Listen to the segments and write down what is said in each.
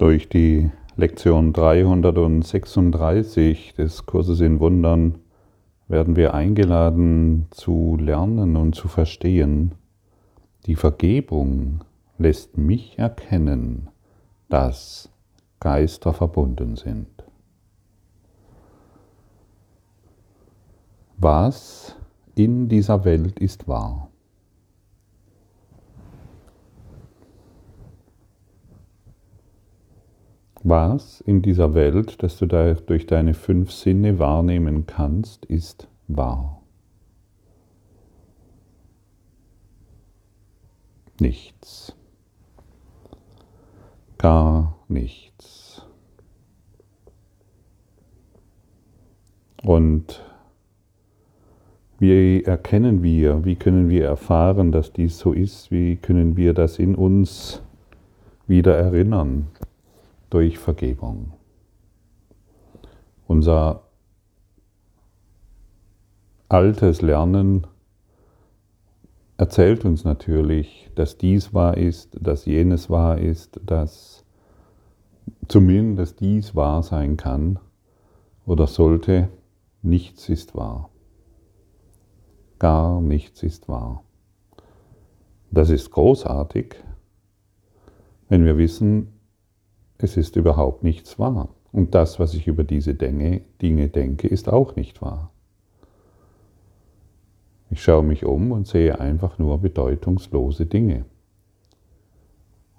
Durch die Lektion 336 des Kurses in Wundern werden wir eingeladen zu lernen und zu verstehen, die Vergebung lässt mich erkennen, dass Geister verbunden sind. Was in dieser Welt ist wahr? Was in dieser Welt, das du durch deine fünf Sinne wahrnehmen kannst, ist wahr. Nichts. Gar nichts. Und wie erkennen wir, wie können wir erfahren, dass dies so ist, wie können wir das in uns wieder erinnern? Durch Vergebung. Unser altes Lernen erzählt uns natürlich, dass dies wahr ist, dass jenes wahr ist, dass zumindest dies wahr sein kann oder sollte, nichts ist wahr. Gar nichts ist wahr. Das ist großartig, wenn wir wissen, es ist überhaupt nichts wahr. Und das, was ich über diese Dinge, denke, ist auch nicht wahr. Ich schaue mich um und sehe einfach nur bedeutungslose Dinge.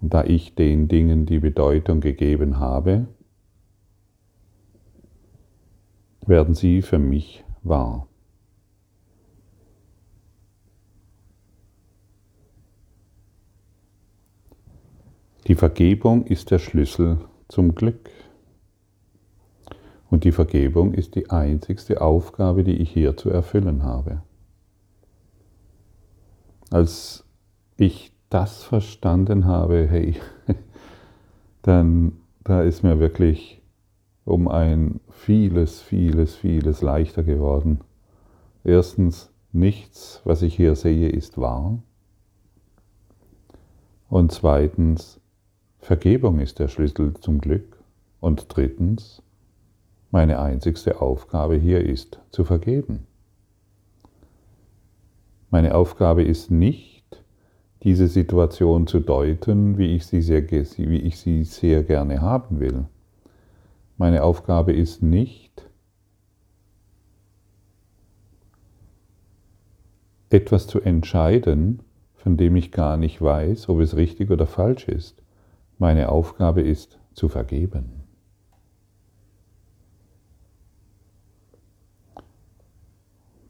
Und da ich den Dingen die Bedeutung gegeben habe, werden sie für mich wahr. Die Vergebung ist der Schlüssel zum Glück. Und die Vergebung ist die einzigste Aufgabe, die ich hier zu erfüllen habe. Als ich das verstanden habe, hey, dann da ist mir wirklich um ein vieles, vieles, vieles leichter geworden. Erstens, nichts, was ich hier sehe, ist wahr. Und zweitens, Vergebung ist der Schlüssel zum Glück. Und drittens, meine einzigste Aufgabe hier ist zu vergeben. Meine Aufgabe ist nicht, diese Situation zu deuten, wie ich sie sehr, wie ich sie sehr gerne haben will. Meine Aufgabe ist nicht, etwas zu entscheiden, von dem ich gar nicht weiß, ob es richtig oder falsch ist. Meine Aufgabe ist zu vergeben.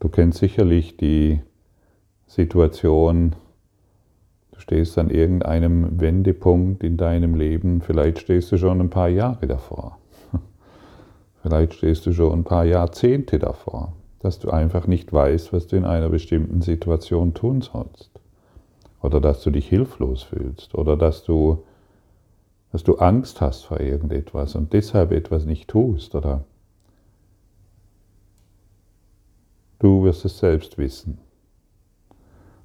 Du kennst sicherlich die Situation, du stehst an irgendeinem Wendepunkt in deinem Leben, vielleicht stehst du schon ein paar Jahre davor, vielleicht stehst du schon ein paar Jahrzehnte davor, dass du einfach nicht weißt, was du in einer bestimmten Situation tun sollst, oder dass du dich hilflos fühlst, oder dass du dass du Angst hast vor irgendetwas und deshalb etwas nicht tust, oder du wirst es selbst wissen.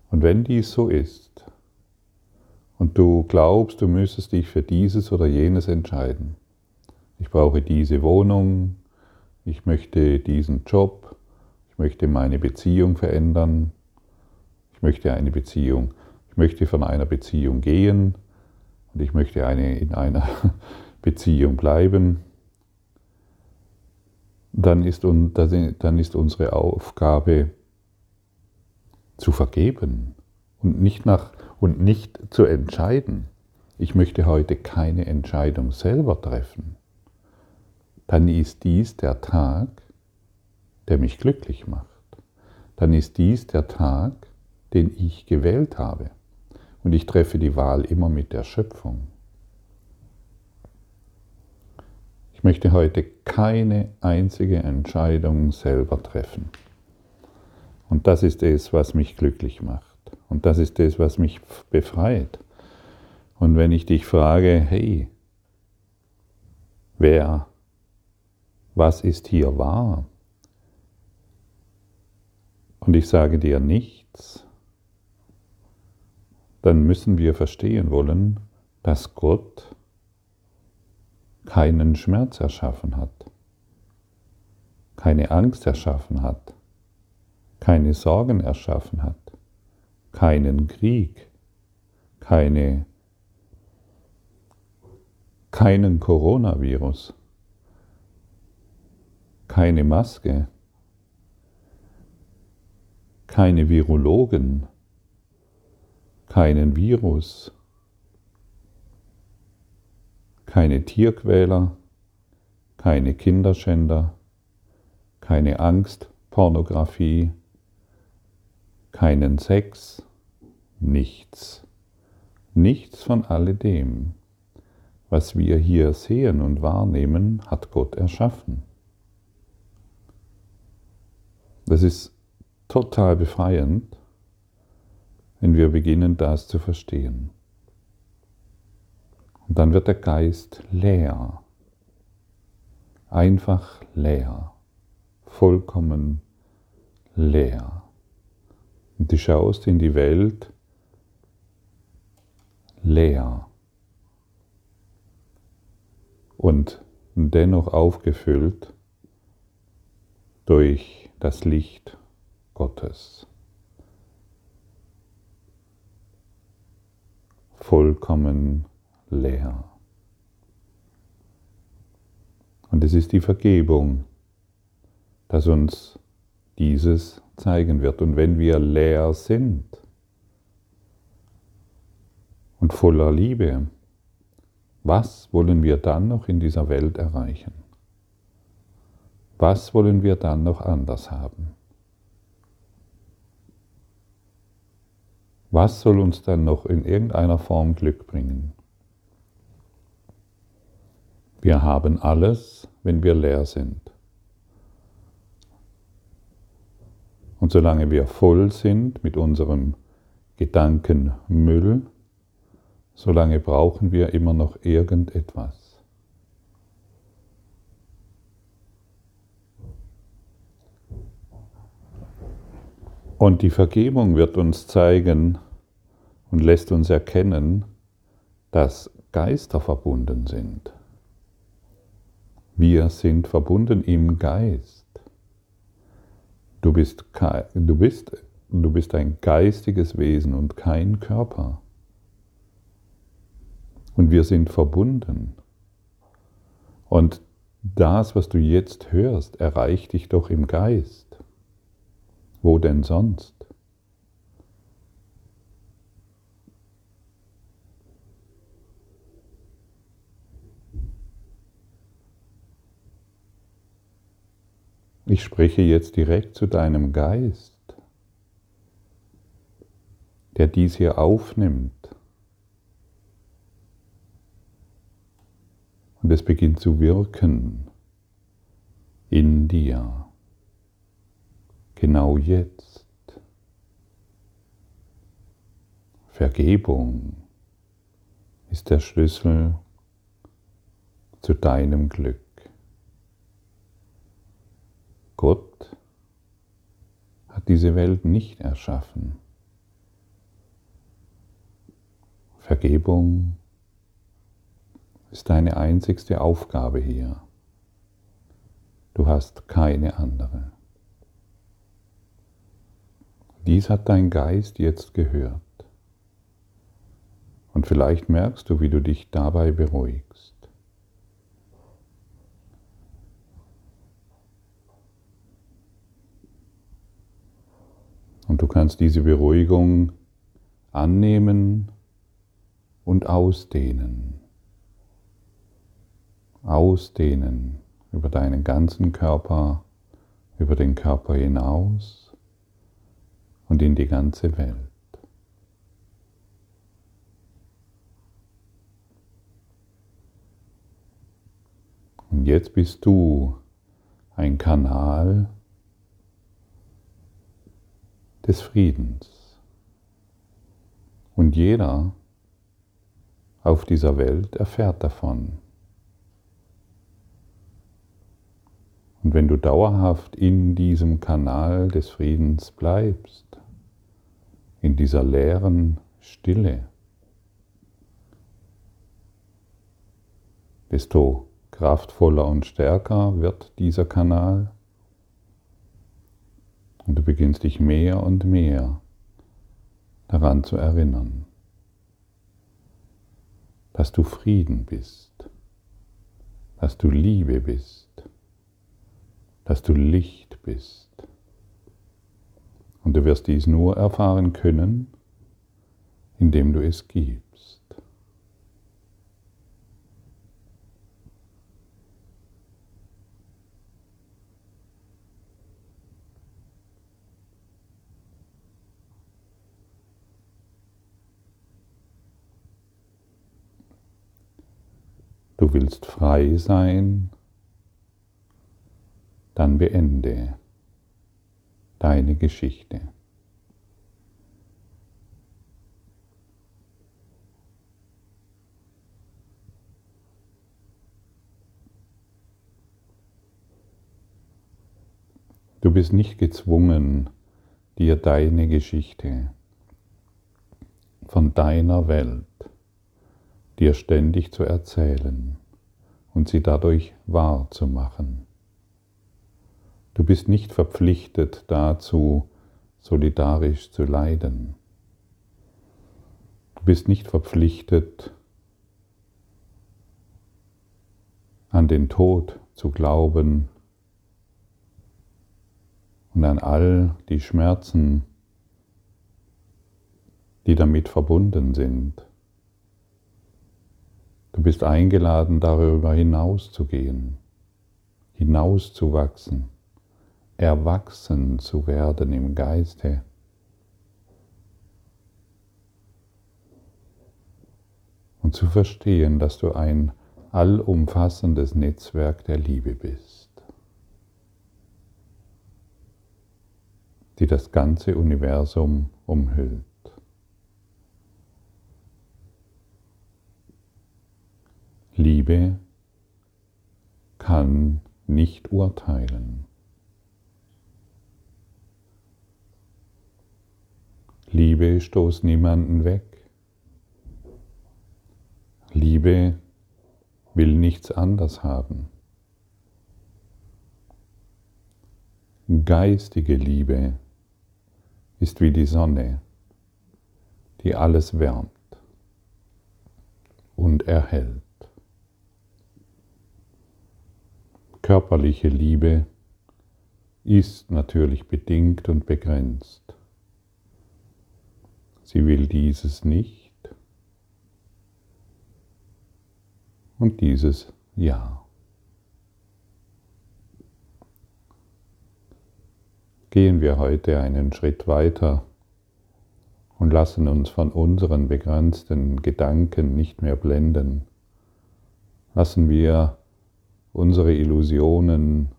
Und wenn dies so ist und du glaubst, du müsstest dich für dieses oder jenes entscheiden, ich brauche diese Wohnung, ich möchte diesen Job, ich möchte meine Beziehung verändern, ich möchte eine Beziehung, ich möchte von einer Beziehung gehen, und ich möchte eine, in einer Beziehung bleiben, dann ist, dann ist unsere Aufgabe zu vergeben und nicht, nach, und nicht zu entscheiden. Ich möchte heute keine Entscheidung selber treffen. Dann ist dies der Tag, der mich glücklich macht. Dann ist dies der Tag, den ich gewählt habe. Und ich treffe die Wahl immer mit der Schöpfung. Ich möchte heute keine einzige Entscheidung selber treffen. Und das ist es, was mich glücklich macht. Und das ist es, was mich befreit. Und wenn ich dich frage, hey, wer, was ist hier wahr? Und ich sage dir nichts, dann müssen wir verstehen wollen, dass Gott keinen Schmerz erschaffen hat, keine Angst erschaffen hat, keine Sorgen erschaffen hat, keinen Krieg, keine, keinen Coronavirus, keine Maske, keine Virologen, keinen Virus, keine Tierquäler, keine Kinderschänder, keine Angst, Pornografie, keinen Sex, nichts. Nichts von alledem, was wir hier sehen und wahrnehmen, hat Gott erschaffen. Das ist total befreiend, wenn wir beginnen, das zu verstehen. Und dann wird der Geist leer, einfach leer, vollkommen leer. Und du schaust in die Welt leer und dennoch aufgefüllt durch das Licht Gottes. Vollkommen leer. Und es ist die Vergebung, dass uns dieses zeigen wird. Und wenn wir leer sind und voller Liebe, was wollen wir dann noch in dieser Welt erreichen? Was wollen wir dann noch anders haben? Was soll uns dann noch in irgendeiner Form Glück bringen? Wir haben alles, wenn wir leer sind. Und solange wir voll sind mit unserem Gedankenmüll, solange brauchen wir immer noch irgendetwas. Und die Vergebung wird uns zeigen und lässt uns erkennen, dass Geister verbunden sind. Wir sind verbunden im Geist. Du bist, du bist, du bist ein geistiges Wesen und kein Körper. Und wir sind verbunden. Und das, was du jetzt hörst, erreicht dich doch im Geist. Wo denn sonst? Ich spreche jetzt direkt zu deinem Geist, der dies hier aufnimmt. Und es beginnt zu wirken in dir. Genau jetzt. Vergebung ist der Schlüssel zu deinem Glück. Gott hat diese Welt nicht erschaffen. Vergebung ist deine einzigste Aufgabe hier. Du hast keine andere. Dies hat dein Geist jetzt gehört. Und vielleicht merkst du, wie du dich dabei beruhigst. Und du kannst diese Beruhigung annehmen und ausdehnen. Ausdehnen über deinen ganzen Körper, über den Körper hinaus und in die ganze Welt. Und jetzt bist du ein Kanal des Friedens. Und jeder auf dieser Welt erfährt davon. Und wenn du dauerhaft in diesem Kanal des Friedens bleibst, in dieser leeren Stille, desto kraftvoller und stärker wird dieser Kanal. Und du beginnst dich mehr und mehr daran zu erinnern, dass du Frieden bist, dass du Liebe bist, dass du Licht bist. Und du wirst dies nur erfahren können, indem du es gibst. Du willst frei sein, dann beende deine Geschichte. Du bist nicht gezwungen, dir deine Geschichte von deiner Welt dir ständig zu erzählen und sie dadurch wahr zu machen. Du bist nicht verpflichtet dazu, solidarisch zu leiden. Du bist nicht verpflichtet, an den Tod zu glauben und an all die Schmerzen, die damit verbunden sind. Du bist eingeladen, darüber hinauszugehen, hinauszuwachsen, erwachsen zu werden im Geiste. Und zu verstehen, dass du ein allumfassendes Netzwerk der Liebe bist, die das ganze Universum umhüllt. Liebe kann nicht urteilen. Liebe stoßt niemanden weg. Liebe will nichts anders haben. Geistige Liebe ist wie die Sonne, die alles wärmt und erhält. Körperliche Liebe ist natürlich bedingt und begrenzt. Sie will dieses nicht und dieses ja. Gehen wir heute einen Schritt weiter und lassen uns von unseren begrenzten Gedanken nicht mehr blenden. Lassen wir unsere Illusionen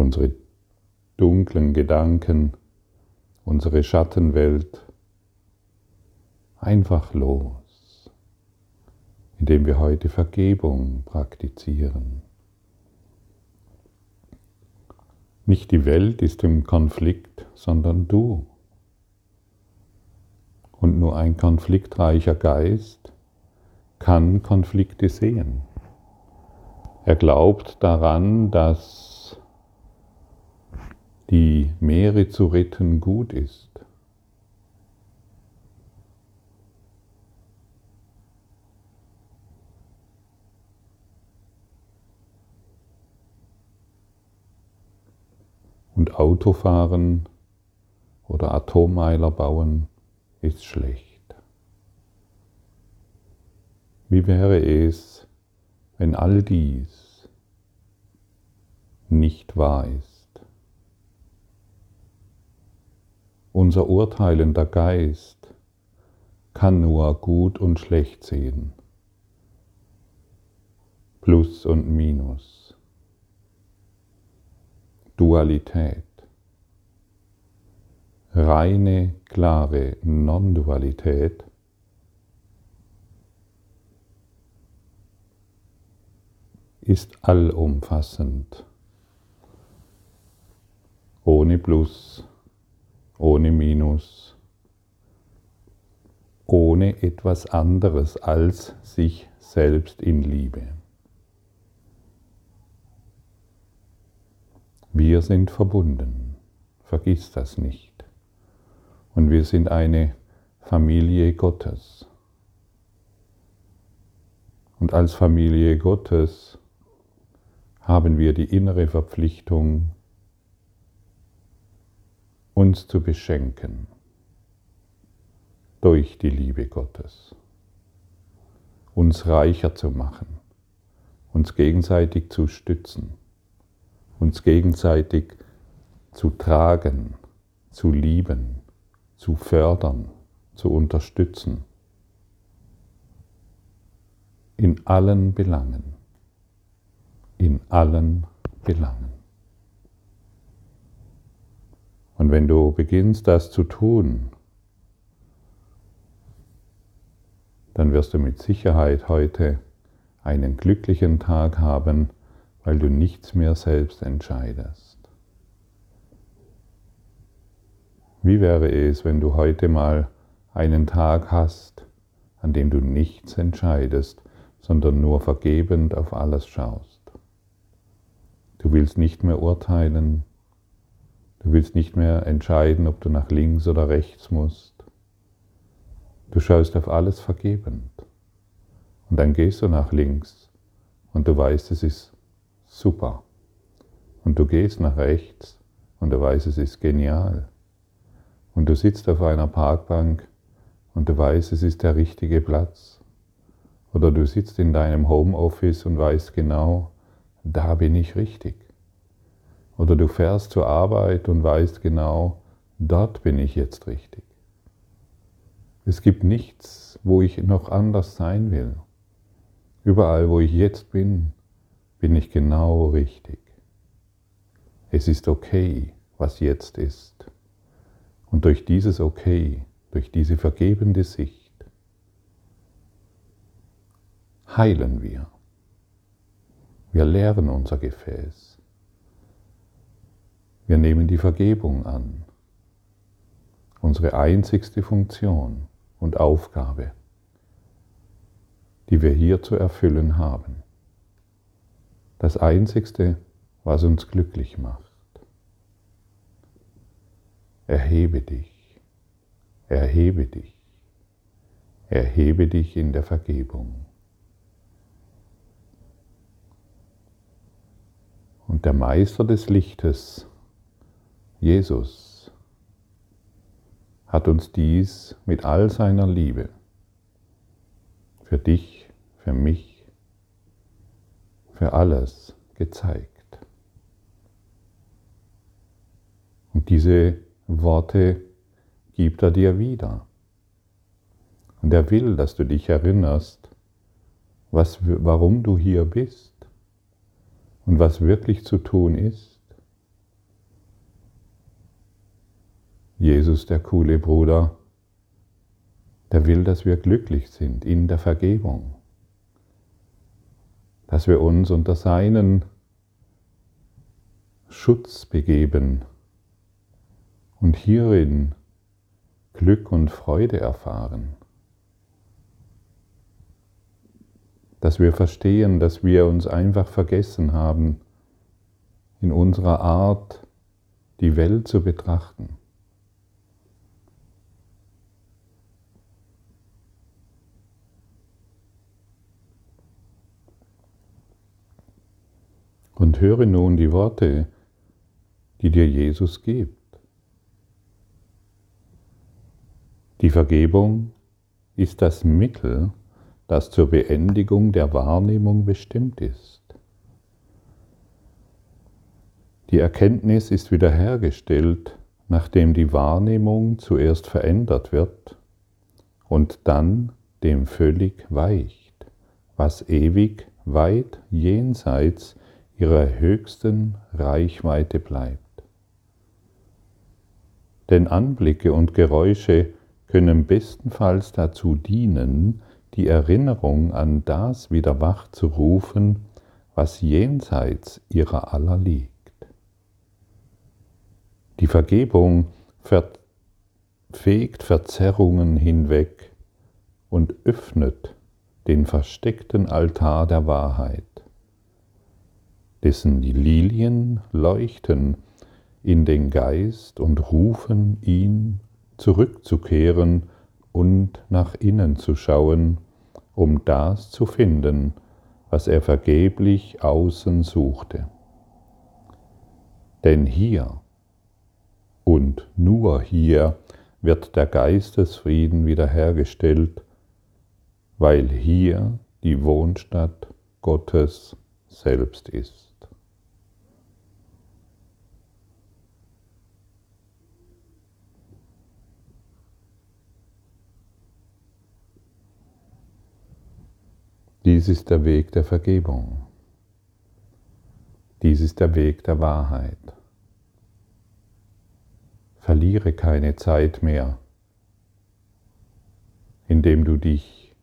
unsere dunklen Gedanken, unsere Schattenwelt einfach los, indem wir heute Vergebung praktizieren. Nicht die Welt ist im Konflikt, sondern du. Und nur ein konfliktreicher Geist kann Konflikte sehen. Er glaubt daran, dass die Meere zu retten gut ist. Und Autofahren oder Atommeiler bauen ist schlecht. Wie wäre es, wenn all dies nicht wahr ist? Unser urteilender Geist kann nur gut und schlecht sehen, Plus und Minus, Dualität. Reine, klare Non-Dualität. Ist allumfassend, ohne Plus, ohne Minus, ohne etwas anderes als sich selbst in Liebe. Wir sind verbunden, vergiss das nicht. Und wir sind eine Familie Gottes. Und als Familie Gottes haben wir die innere Verpflichtung, uns zu beschenken durch die Liebe Gottes, uns reicher zu machen, uns gegenseitig zu stützen, uns gegenseitig zu tragen, zu lieben, zu fördern, zu unterstützen, in allen Belangen, in allen Belangen. Und wenn du beginnst, das zu tun, dann wirst du mit Sicherheit heute einen glücklichen Tag haben, weil du nichts mehr selbst entscheidest. Wie wäre es, wenn du heute mal einen Tag hast, an dem du nichts entscheidest, sondern nur vergebend auf alles schaust? Du willst nicht mehr urteilen, du willst nicht mehr entscheiden, ob du nach links oder rechts musst. Du schaust auf alles vergebend. Und dann gehst du nach links und du weißt, es ist super. Und du gehst nach rechts und du weißt, es ist genial. Und du sitzt auf einer Parkbank und du weißt, es ist der richtige Platz. Oder du sitzt in deinem Homeoffice und weißt genau, da bin ich richtig. Oder du fährst zur Arbeit und weißt genau, dort bin ich jetzt richtig. Es gibt nichts, wo ich noch anders sein will. Überall, wo ich jetzt bin, bin ich genau richtig. Es ist okay, was jetzt ist. Und durch dieses Okay, durch diese vergebende Sicht, heilen wir. Wir leeren unser Gefäß. Wir nehmen die Vergebung an. Unsere einzigste Funktion und Aufgabe, die wir hier zu erfüllen haben. Das Einzigste, was uns glücklich macht. Erhebe dich, erhebe dich, erhebe dich in der Vergebung. Und der Meister des Lichtes, Jesus, hat uns dies mit all seiner Liebe für dich, für mich, für alles gezeigt. Und diese Worte gibt er dir wieder. Und er will, dass du dich erinnerst, was, warum du hier bist und was wirklich zu tun ist. Jesus, der coole Bruder, der will, dass wir glücklich sind in der Vergebung, dass wir uns unter seinen Schutz begeben und hierin Glück und Freude erfahren. Dass wir verstehen, dass wir uns einfach vergessen haben, in unserer Art die Welt zu betrachten. Und höre nun die Worte, die dir Jesus gibt. Die Vergebung ist das Mittel, das zur Beendigung der Wahrnehmung bestimmt ist. Die Erkenntnis ist wiederhergestellt, nachdem die Wahrnehmung zuerst verändert wird und dann dem völlig weicht, was ewig weit jenseits ihrer höchsten Reichweite bleibt. Denn Anblicke und Geräusche können bestenfalls dazu dienen, die Erinnerung an das wieder wach zu rufen, was jenseits ihrer aller liegt. Die Vergebung fegt Verzerrungen hinweg und öffnet den versteckten Altar der Wahrheit, dessen die Lilien leuchten in den Geist und rufen ihn zurückzukehren und nach innen zu schauen, um das zu finden, was er vergeblich außen suchte. Denn hier und nur hier wird der Geistesfrieden wiederhergestellt, weil hier die Wohnstadt Gottes selbst ist. Dies ist der Weg der Vergebung. Dies ist der Weg der Wahrheit. Verliere keine Zeit mehr, indem du dich,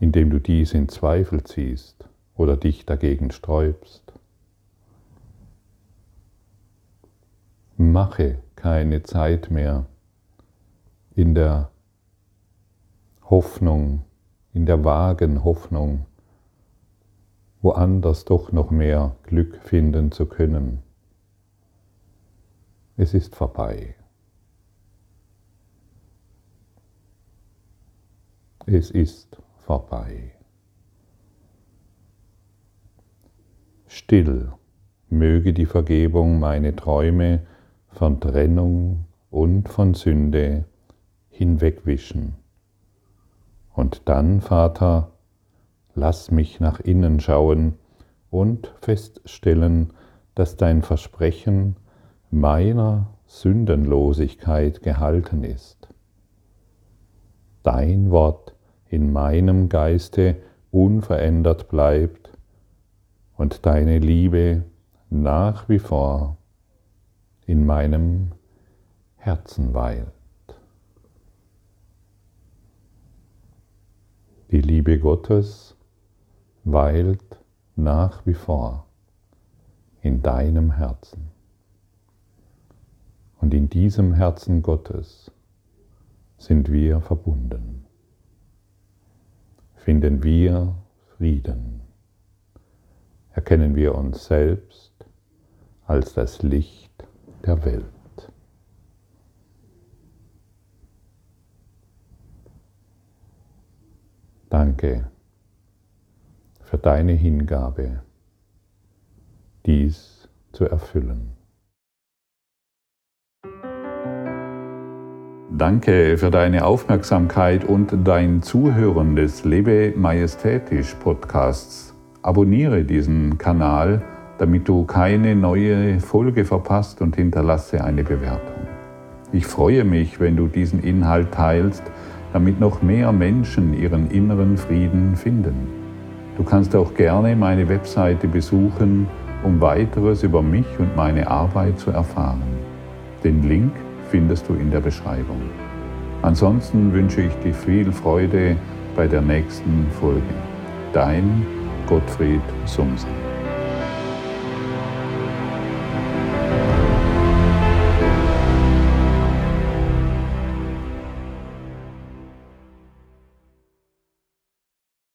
indem du dies in Zweifel ziehst oder dich dagegen sträubst. Mache keine Zeit mehr in der Hoffnung, in der vagen Hoffnung, woanders doch noch mehr Glück finden zu können. Es ist vorbei. Es ist vorbei. Still möge die Vergebung meine Träume von Trennung und von Sünde hinwegwischen. Und dann, Vater, lass mich nach innen schauen und feststellen, dass dein Versprechen meiner Sündenlosigkeit gehalten ist. Dein Wort in meinem Geiste unverändert bleibt und deine Liebe nach wie vor in meinem Herzen weilt. Die Liebe Gottes weilt nach wie vor in deinem Herzen. Und in diesem Herzen Gottes sind wir verbunden. Finden wir Frieden. Erkennen wir uns selbst als das Licht der Welt. Danke für deine Hingabe, dies zu erfüllen. Danke für deine Aufmerksamkeit und dein Zuhören des Lebe Majestätisch Podcasts. Abonniere diesen Kanal, damit du keine neue Folge verpasst und hinterlasse eine Bewertung. Ich freue mich, wenn du diesen Inhalt teilst, damit noch mehr Menschen ihren inneren Frieden finden. Du kannst auch gerne meine Webseite besuchen, um weiteres über mich und meine Arbeit zu erfahren. Den Link findest du in der Beschreibung. Ansonsten wünsche ich dir viel Freude bei der nächsten Folge. Dein Gottfried Sumsen.